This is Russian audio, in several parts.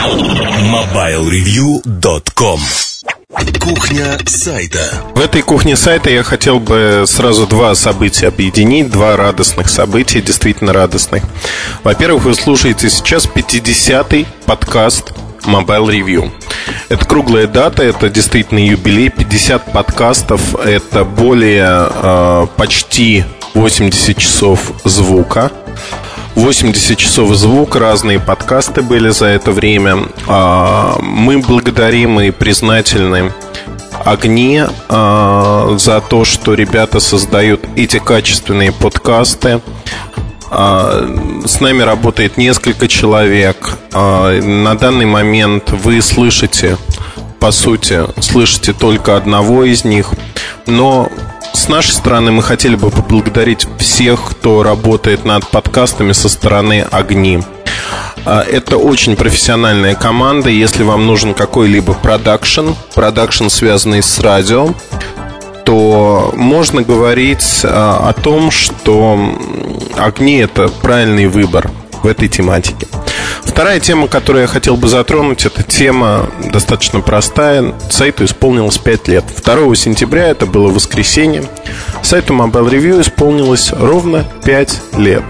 MobileReview.com Кухня сайта. В этой кухне сайта я хотел бы сразу два события объединить, два радостных события, действительно радостных. Во-первых, вы слушаете сейчас 50-й подкаст Mobile Review. Это круглая дата, это действительно юбилей, 50 подкастов, это более э, почти 80 часов звука. 80 часов звук, разные подкасты были за это время. А, мы благодарим и признательны Огне а, за то, что ребята создают эти качественные подкасты. А, с нами работает несколько человек. На данный момент вы слышите, по сути, слышите только одного из них. Но с нашей стороны мы хотели бы поблагодарить всех, кто работает над подкастами со стороны Огни. А, это очень профессиональная команда. Если вам нужен какой-либо продакшн, продакшн, связанный с радио, то можно говорить а, о том, что огни это правильный выбор в этой тематике. Вторая тема, которую я хотел бы затронуть, это тема достаточно простая. Сайту исполнилось 5 лет. 2 сентября, это было воскресенье, сайту Mobile Review исполнилось ровно 5 лет.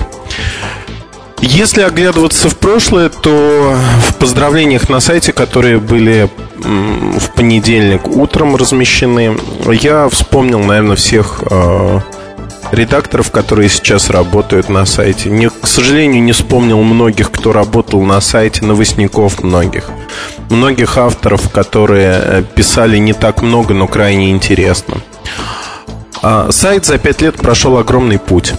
Если оглядываться в прошлое, то в поздравлениях на сайте, которые были в понедельник утром размещены, я вспомнил, наверное, всех э, редакторов, которые сейчас работают на сайте. Не, к сожалению, не вспомнил многих, кто работал на сайте, новостников многих. Многих авторов, которые э, писали не так много, но крайне интересно. А, сайт за пять лет прошел огромный путь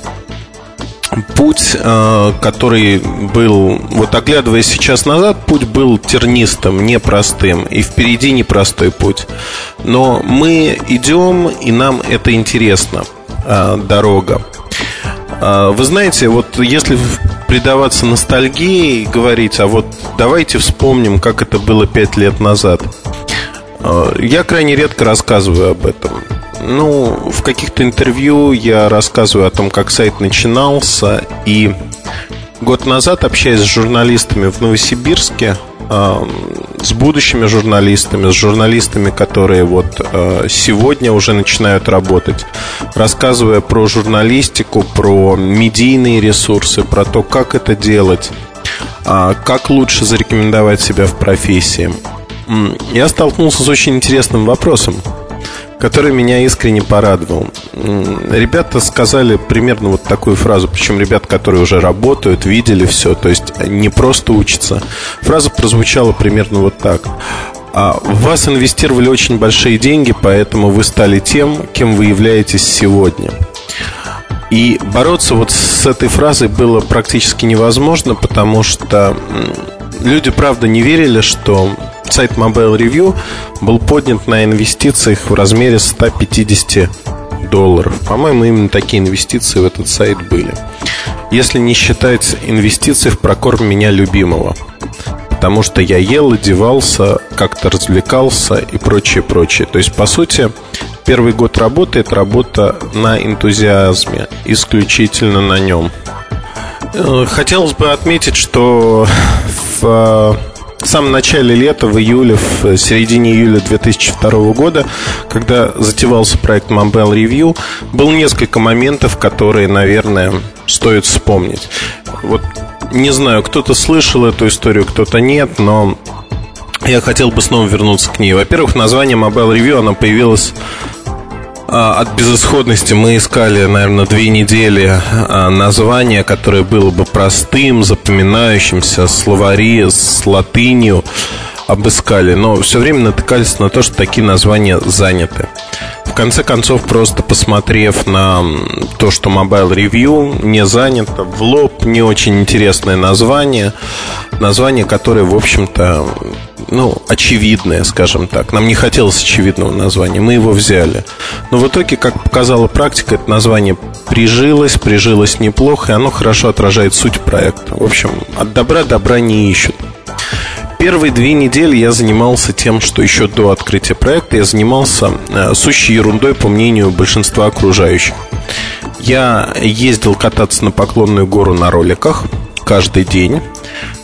путь, э, который был, вот оглядываясь сейчас назад, путь был тернистым, непростым, и впереди непростой путь. Но мы идем, и нам это интересно. Э, дорога. Э, вы знаете, вот если предаваться ностальгии и говорить, а вот давайте вспомним, как это было пять лет назад. Э, я крайне редко рассказываю об этом. Ну, в каких-то интервью я рассказываю о том, как сайт начинался. И год назад, общаясь с журналистами в Новосибирске, с будущими журналистами, с журналистами, которые вот э, сегодня уже начинают работать, рассказывая про журналистику, про медийные ресурсы, про то, как это делать, а, как лучше зарекомендовать себя в профессии. Я столкнулся с очень интересным вопросом который меня искренне порадовал. Ребята сказали примерно вот такую фразу, причем ребята, которые уже работают, видели все, то есть не просто учатся. Фраза прозвучала примерно вот так. А в вас инвестировали очень большие деньги, поэтому вы стали тем, кем вы являетесь сегодня. И бороться вот с этой фразой было практически невозможно, потому что люди, правда, не верили, что сайт Mobile Review был поднят на инвестициях в размере 150 долларов. По-моему, именно такие инвестиции в этот сайт были. Если не считать инвестиций в прокорм меня любимого. Потому что я ел, одевался, как-то развлекался и прочее, прочее. То есть, по сути, первый год работы это работа на энтузиазме, исключительно на нем. Э, хотелось бы отметить, что в в самом начале лета, в июле, в середине июля 2002 года, когда затевался проект Mobile Review, было несколько моментов, которые, наверное, стоит вспомнить. Вот не знаю, кто-то слышал эту историю, кто-то нет, но я хотел бы снова вернуться к ней. Во-первых, название Mobile Review, оно появилось от безысходности мы искали, наверное, две недели а, название, которое было бы простым, запоминающимся, словари с латынью обыскали, но все время натыкались на то, что такие названия заняты. В конце концов, просто посмотрев на то, что Mobile Review не занято, в лоб не очень интересное название, название, которое, в общем-то, ну, очевидное, скажем так. Нам не хотелось очевидного названия, мы его взяли. Но в итоге, как показала практика, это название прижилось, прижилось неплохо, и оно хорошо отражает суть проекта. В общем, от добра добра не ищут. Первые две недели я занимался тем, что еще до открытия проекта я занимался э, сущей ерундой, по мнению большинства окружающих. Я ездил кататься на Поклонную гору на роликах каждый день.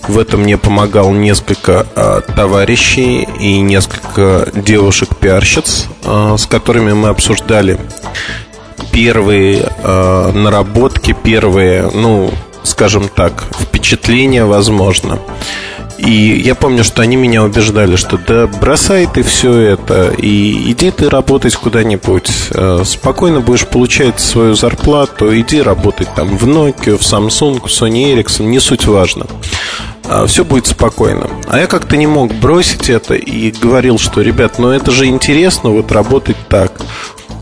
В этом мне помогал несколько а, товарищей и несколько девушек-пиарщиц, а, с которыми мы обсуждали первые а, наработки, первые, ну, скажем так, впечатления, возможно. И я помню, что они меня убеждали, что да бросай ты все это и иди ты работать куда-нибудь. Э, спокойно будешь получать свою зарплату, иди работать там в Nokia, в Samsung, в Sony Ericsson, не суть важно. А, все будет спокойно. А я как-то не мог бросить это и говорил, что, ребят, ну это же интересно вот работать так.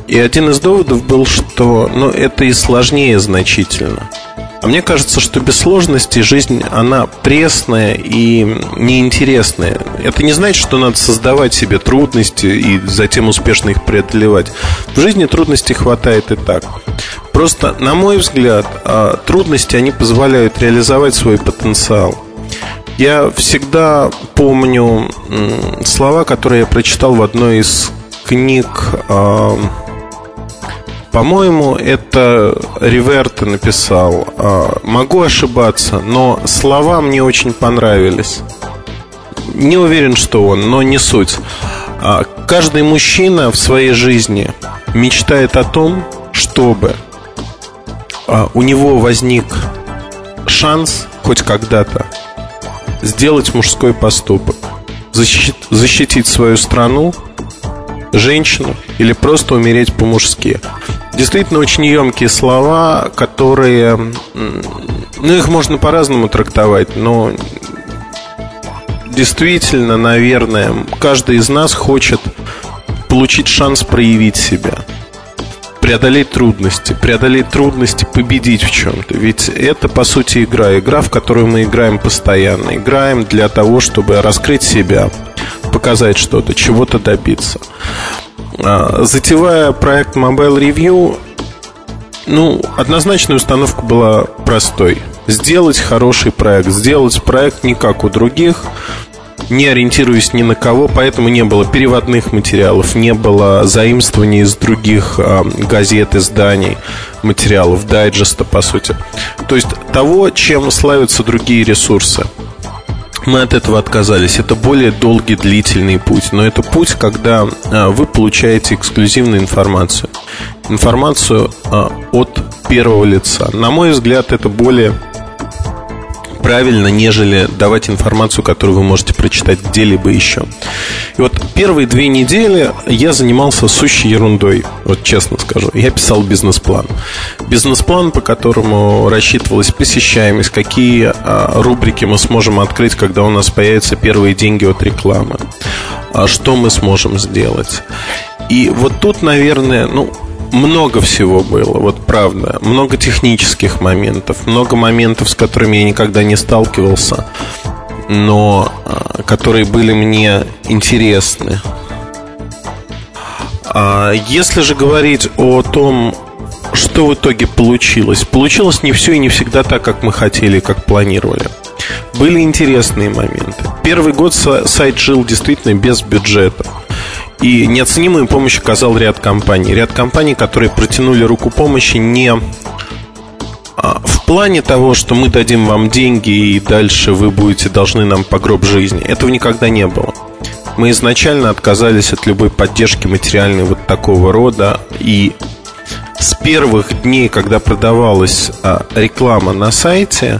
И один из доводов был, что ну, это и сложнее значительно. А мне кажется, что без сложностей жизнь, она пресная и неинтересная. Это не значит, что надо создавать себе трудности и затем успешно их преодолевать. В жизни трудностей хватает и так. Просто, на мой взгляд, а, трудности, они позволяют реализовать свой потенциал. Я всегда помню слова, которые я прочитал в одной из книг а, по-моему, это Риверта написал. А, могу ошибаться, но слова мне очень понравились. Не уверен, что он, но не суть. А, каждый мужчина в своей жизни мечтает о том, чтобы а, у него возник шанс хоть когда-то сделать мужской поступок, защитить свою страну, женщину или просто умереть по-мужски. Действительно очень емкие слова, которые... Ну, их можно по-разному трактовать, но действительно, наверное, каждый из нас хочет получить шанс проявить себя преодолеть трудности, преодолеть трудности, победить в чем-то. Ведь это, по сути, игра. Игра, в которую мы играем постоянно. Играем для того, чтобы раскрыть себя, показать что-то, чего-то добиться. А, затевая проект Mobile Review, ну, однозначная установка была простой. Сделать хороший проект, сделать проект не как у других, не ориентируясь ни на кого, поэтому не было переводных материалов, не было заимствований из других э, газет, изданий, материалов, дайджеста, по сути. То есть того, чем славятся другие ресурсы мы от этого отказались. Это более долгий, длительный путь. Но это путь, когда а, вы получаете эксклюзивную информацию. Информацию а, от первого лица. На мой взгляд, это более правильно, нежели давать информацию, которую вы можете прочитать где-либо еще. И вот первые две недели я занимался сущей ерундой, вот честно скажу. Я писал бизнес-план. Бизнес-план, по которому рассчитывалась посещаемость, какие а, рубрики мы сможем открыть, когда у нас появятся первые деньги от рекламы, а что мы сможем сделать. И вот тут, наверное, ну, много всего было, вот правда. Много технических моментов, много моментов, с которыми я никогда не сталкивался, но а, которые были мне интересны. А если же говорить о том, что в итоге получилось, получилось не все и не всегда так, как мы хотели, как планировали. Были интересные моменты. Первый год сайт жил действительно без бюджета. И неоценимую помощь оказал ряд компаний. Ряд компаний, которые протянули руку помощи не а, в плане того, что мы дадим вам деньги и дальше вы будете должны нам по гроб жизни. Этого никогда не было. Мы изначально отказались от любой поддержки материальной вот такого рода. И с первых дней, когда продавалась а, реклама на сайте,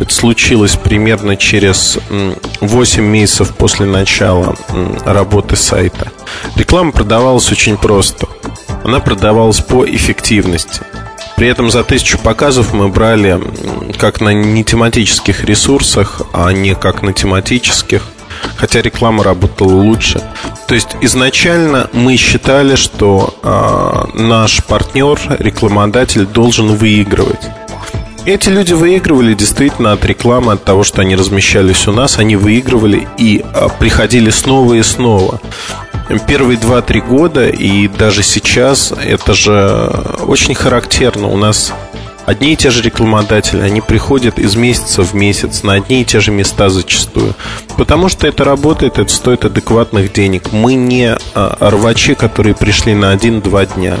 это случилось примерно через 8 месяцев после начала работы сайта. Реклама продавалась очень просто. Она продавалась по эффективности. При этом за тысячу показов мы брали как на нетематических ресурсах, а не как на тематических. Хотя реклама работала лучше. То есть изначально мы считали, что э, наш партнер, рекламодатель должен выигрывать. Эти люди выигрывали действительно от рекламы, от того, что они размещались у нас, они выигрывали и а, приходили снова и снова. Первые 2-3 года и даже сейчас это же очень характерно. У нас одни и те же рекламодатели, они приходят из месяца в месяц на одни и те же места зачастую. Потому что это работает, это стоит адекватных денег. Мы не а, рвачи, которые пришли на один-два дня.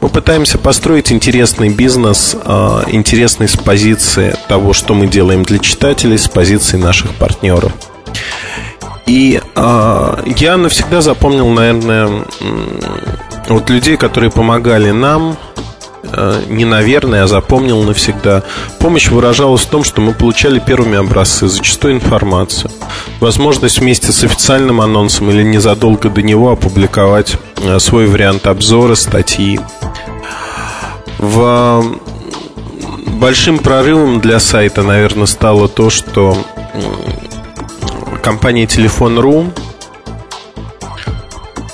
Мы пытаемся построить интересный бизнес, а, интересный с позиции того, что мы делаем для читателей, с позиции наших партнеров. И э, я навсегда запомнил, наверное, вот людей, которые помогали нам, э, не наверное, а запомнил навсегда. Помощь выражалась в том, что мы получали первыми образцы, зачастую информацию. Возможность вместе с официальным анонсом или незадолго до него опубликовать свой вариант обзора, статьи. В большим прорывом для сайта, наверное, стало то, что компания Телефон.ру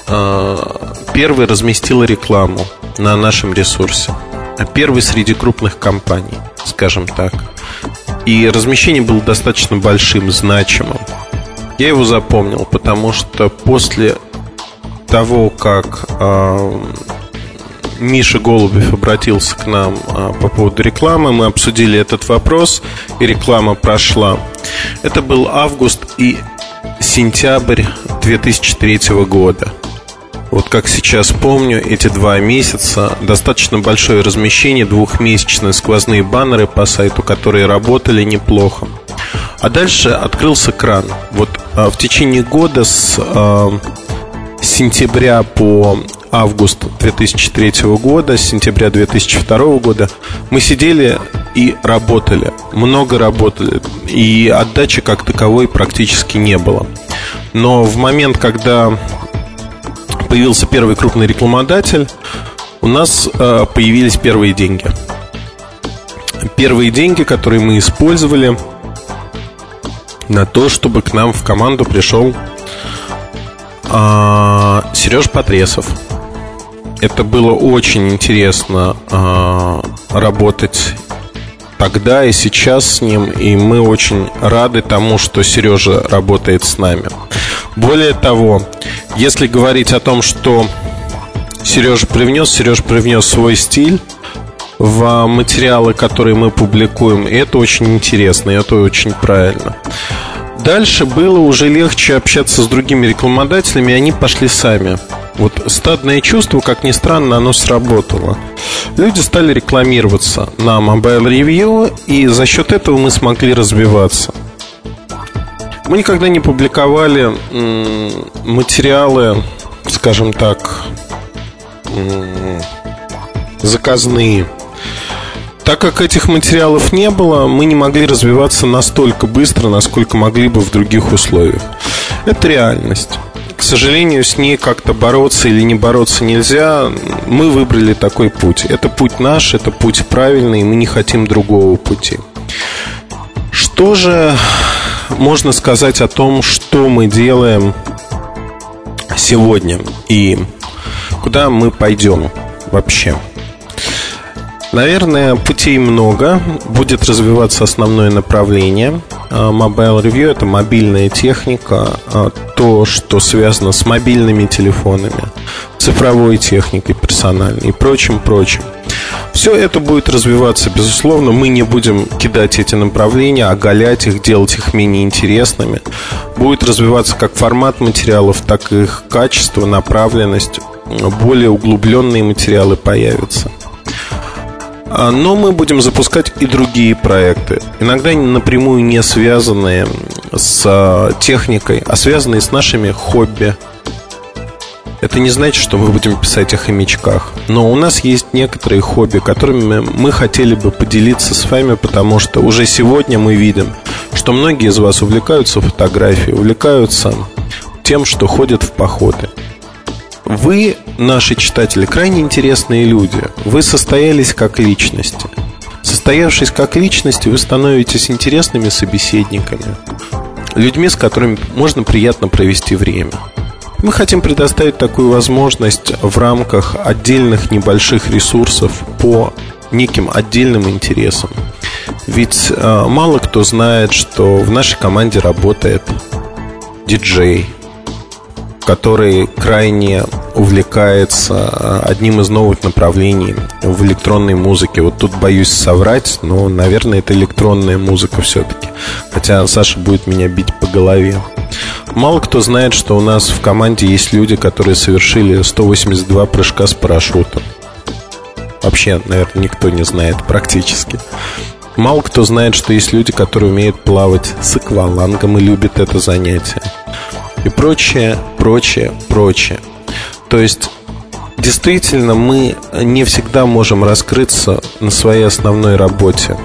э, первый разместила рекламу на нашем ресурсе. Первый среди крупных компаний, скажем так. И размещение было достаточно большим, значимым. Я его запомнил, потому что после того, как Миша Голубев обратился к нам э, по поводу рекламы, мы обсудили этот вопрос, и реклама прошла. Это был август и сентябрь 2003 года. Вот как сейчас помню, эти два месяца достаточно большое размещение, двухмесячные сквозные баннеры по сайту, которые работали неплохо. А дальше открылся кран. Вот а, в течение года с сентября по август 2003 года, с сентября 2002 года мы сидели и работали, много работали, и отдачи как таковой практически не было. Но в момент, когда появился первый крупный рекламодатель, у нас э, появились первые деньги. Первые деньги, которые мы использовали на то, чтобы к нам в команду пришел Сереж Потресов. Это было очень интересно э, работать тогда и сейчас с ним, и мы очень рады тому, что Сережа работает с нами. Более того, если говорить о том, что Сережа привнес, Сережа привнес свой стиль в материалы, которые мы публикуем, и это очень интересно, и это очень правильно. Дальше было уже легче общаться с другими рекламодателями, и они пошли сами. Вот стадное чувство, как ни странно, оно сработало. Люди стали рекламироваться на Mobile Review, и за счет этого мы смогли развиваться. Мы никогда не публиковали материалы, скажем так, заказные. Так как этих материалов не было, мы не могли развиваться настолько быстро, насколько могли бы в других условиях. Это реальность к сожалению, с ней как-то бороться или не бороться нельзя. Мы выбрали такой путь. Это путь наш, это путь правильный, и мы не хотим другого пути. Что же можно сказать о том, что мы делаем сегодня и куда мы пойдем вообще? Наверное, путей много. Будет развиваться основное направление. А, Mobile Review – это мобильная техника, а, то, что связано с мобильными телефонами, цифровой техникой персональной и прочим, прочим. Все это будет развиваться, безусловно. Мы не будем кидать эти направления, оголять их, делать их менее интересными. Будет развиваться как формат материалов, так и их качество, направленность. Более углубленные материалы появятся. А, но мы будем запускать и другие проекты, иногда напрямую не связанные с а, техникой, а связанные с нашими хобби. Это не значит, что мы будем писать о хомячках. Но у нас есть некоторые хобби, которыми мы хотели бы поделиться с вами, потому что уже сегодня мы видим, что многие из вас увлекаются фотографией, увлекаются тем, что ходят в походы. Вы, наши читатели, крайне интересные люди. Вы состоялись как личности. Состоявшись как личности, вы становитесь интересными собеседниками. Людьми, с которыми можно приятно провести время. Мы хотим предоставить такую возможность в рамках отдельных небольших ресурсов по неким отдельным интересам. Ведь э, мало кто знает, что в нашей команде работает диджей, который крайне увлекается одним из новых направлений в электронной музыке. Вот тут боюсь соврать, но, наверное, это электронная музыка все-таки. Хотя Саша будет меня бить по голове. Мало кто знает, что у нас в команде есть люди, которые совершили 182 прыжка с парашютом. вообще, наверное, никто не знает практически. Мало кто знает, что есть люди, которые умеют плавать с аквалангом и любят это занятие. И прочее, прочее, прочее. То есть действительно мы не всегда можем раскрыться на своей основной работе.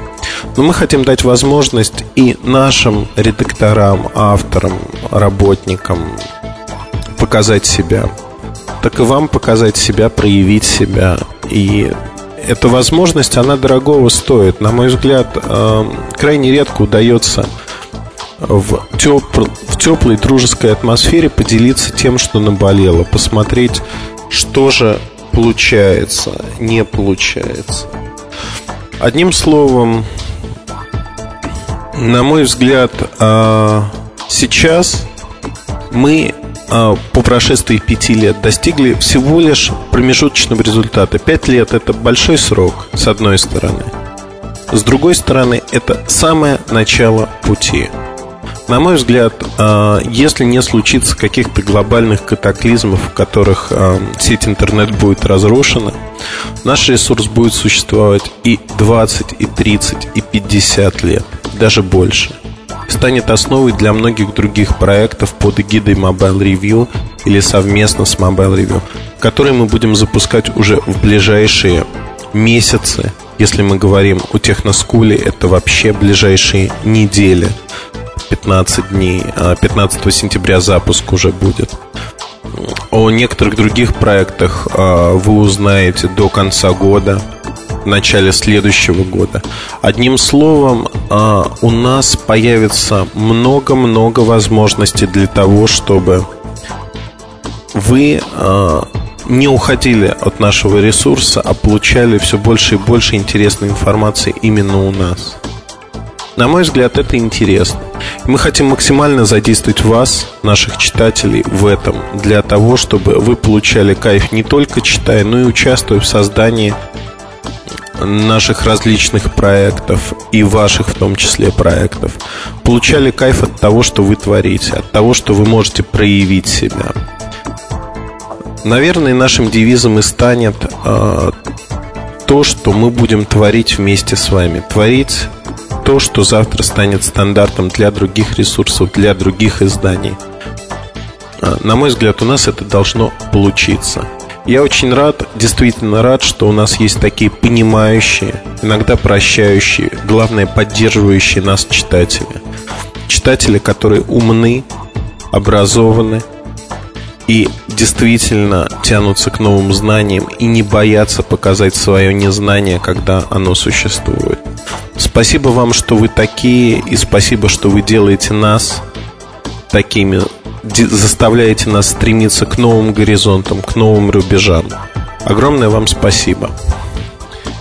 Но мы хотим дать возможность и нашим редакторам, авторам, работникам показать себя. Так и вам показать себя, проявить себя. И эта возможность, она дорогого стоит. На мой взгляд, э, крайне редко удается в, тепл, в теплой дружеской атмосфере поделиться тем, что наболело, посмотреть, что же получается, не получается. Одним словом, на мой взгляд, а, сейчас мы а, по прошествии пяти лет достигли всего лишь промежуточного результата. Пять лет – это большой срок, с одной стороны. С другой стороны, это самое начало пути. На мой взгляд, а, если не случится каких-то глобальных катаклизмов, в которых сеть интернет будет разрушена, наш ресурс будет существовать и 20, и 30, и 50 лет – даже больше. Станет основой для многих других проектов под эгидой Mobile Review или совместно с Mobile Review, которые мы будем запускать уже в ближайшие месяцы. Если мы говорим о Техноскуле, это вообще ближайшие недели. 15 дней, 15 а, сентября запуск уже будет. О некоторых других проектах а, вы узнаете до конца года в начале следующего года. Одним словом, а, у нас появится много-много возможностей для того, чтобы вы не уходили от нашего ресурса, а получали все больше и больше интересной информации именно у нас. На мой взгляд, это интересно. Мы хотим максимально задействовать вас, наших читателей, в этом, для того, чтобы вы получали кайф не только читая, но и участвуя в создании наших различных проектов и ваших в том числе проектов, получали кайф от того, что вы творите, от того, что вы можете проявить себя. Наверное, нашим девизом и станет э, то, что мы будем творить вместе с вами. Творить то, что завтра станет стандартом для других ресурсов, для других изданий. А, на мой взгляд, у нас это должно получиться. Я очень рад, действительно рад, что у нас есть такие понимающие, иногда прощающие, главное, поддерживающие нас читатели. Читатели, которые умны, образованы и действительно тянутся к новым знаниям и не боятся показать свое незнание, когда оно существует. Спасибо вам, что вы такие, и спасибо, что вы делаете нас такими заставляете нас стремиться к новым горизонтам, к новым рубежам. Огромное вам спасибо.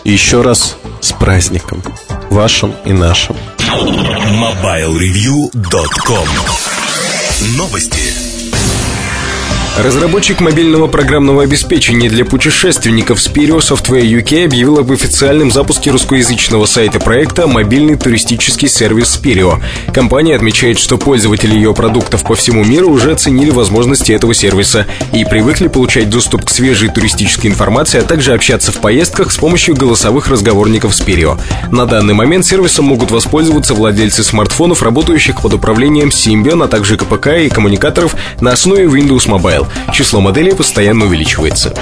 И еще раз с праздником. Вашим и нашим. MobileReview.com Новости. Разработчик мобильного программного обеспечения для путешественников Spirio Software UK объявил об официальном запуске русскоязычного сайта проекта «Мобильный туристический сервис Spirio». Компания отмечает, что пользователи ее продуктов по всему миру уже оценили возможности этого сервиса и привыкли получать доступ к свежей туристической информации, а также общаться в поездках с помощью голосовых разговорников Spirio. На данный момент сервисом могут воспользоваться владельцы смартфонов, работающих под управлением Symbian, а также КПК и коммуникаторов на основе Windows Mobile. Число моделей постоянно увеличивается.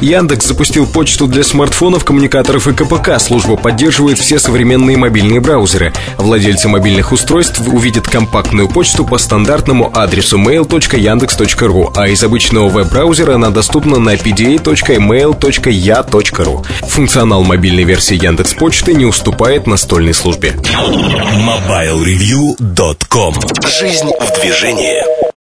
Яндекс запустил почту для смартфонов, коммуникаторов и КПК. Служба поддерживает все современные мобильные браузеры. Владельцы мобильных устройств увидят компактную почту по стандартному адресу mail.yandex.ru, а из обычного веб-браузера она доступна на pda.mail.ya.ru. Функционал мобильной версии Яндекс Почты не уступает настольной службе. MobileReview.com Жизнь в движении.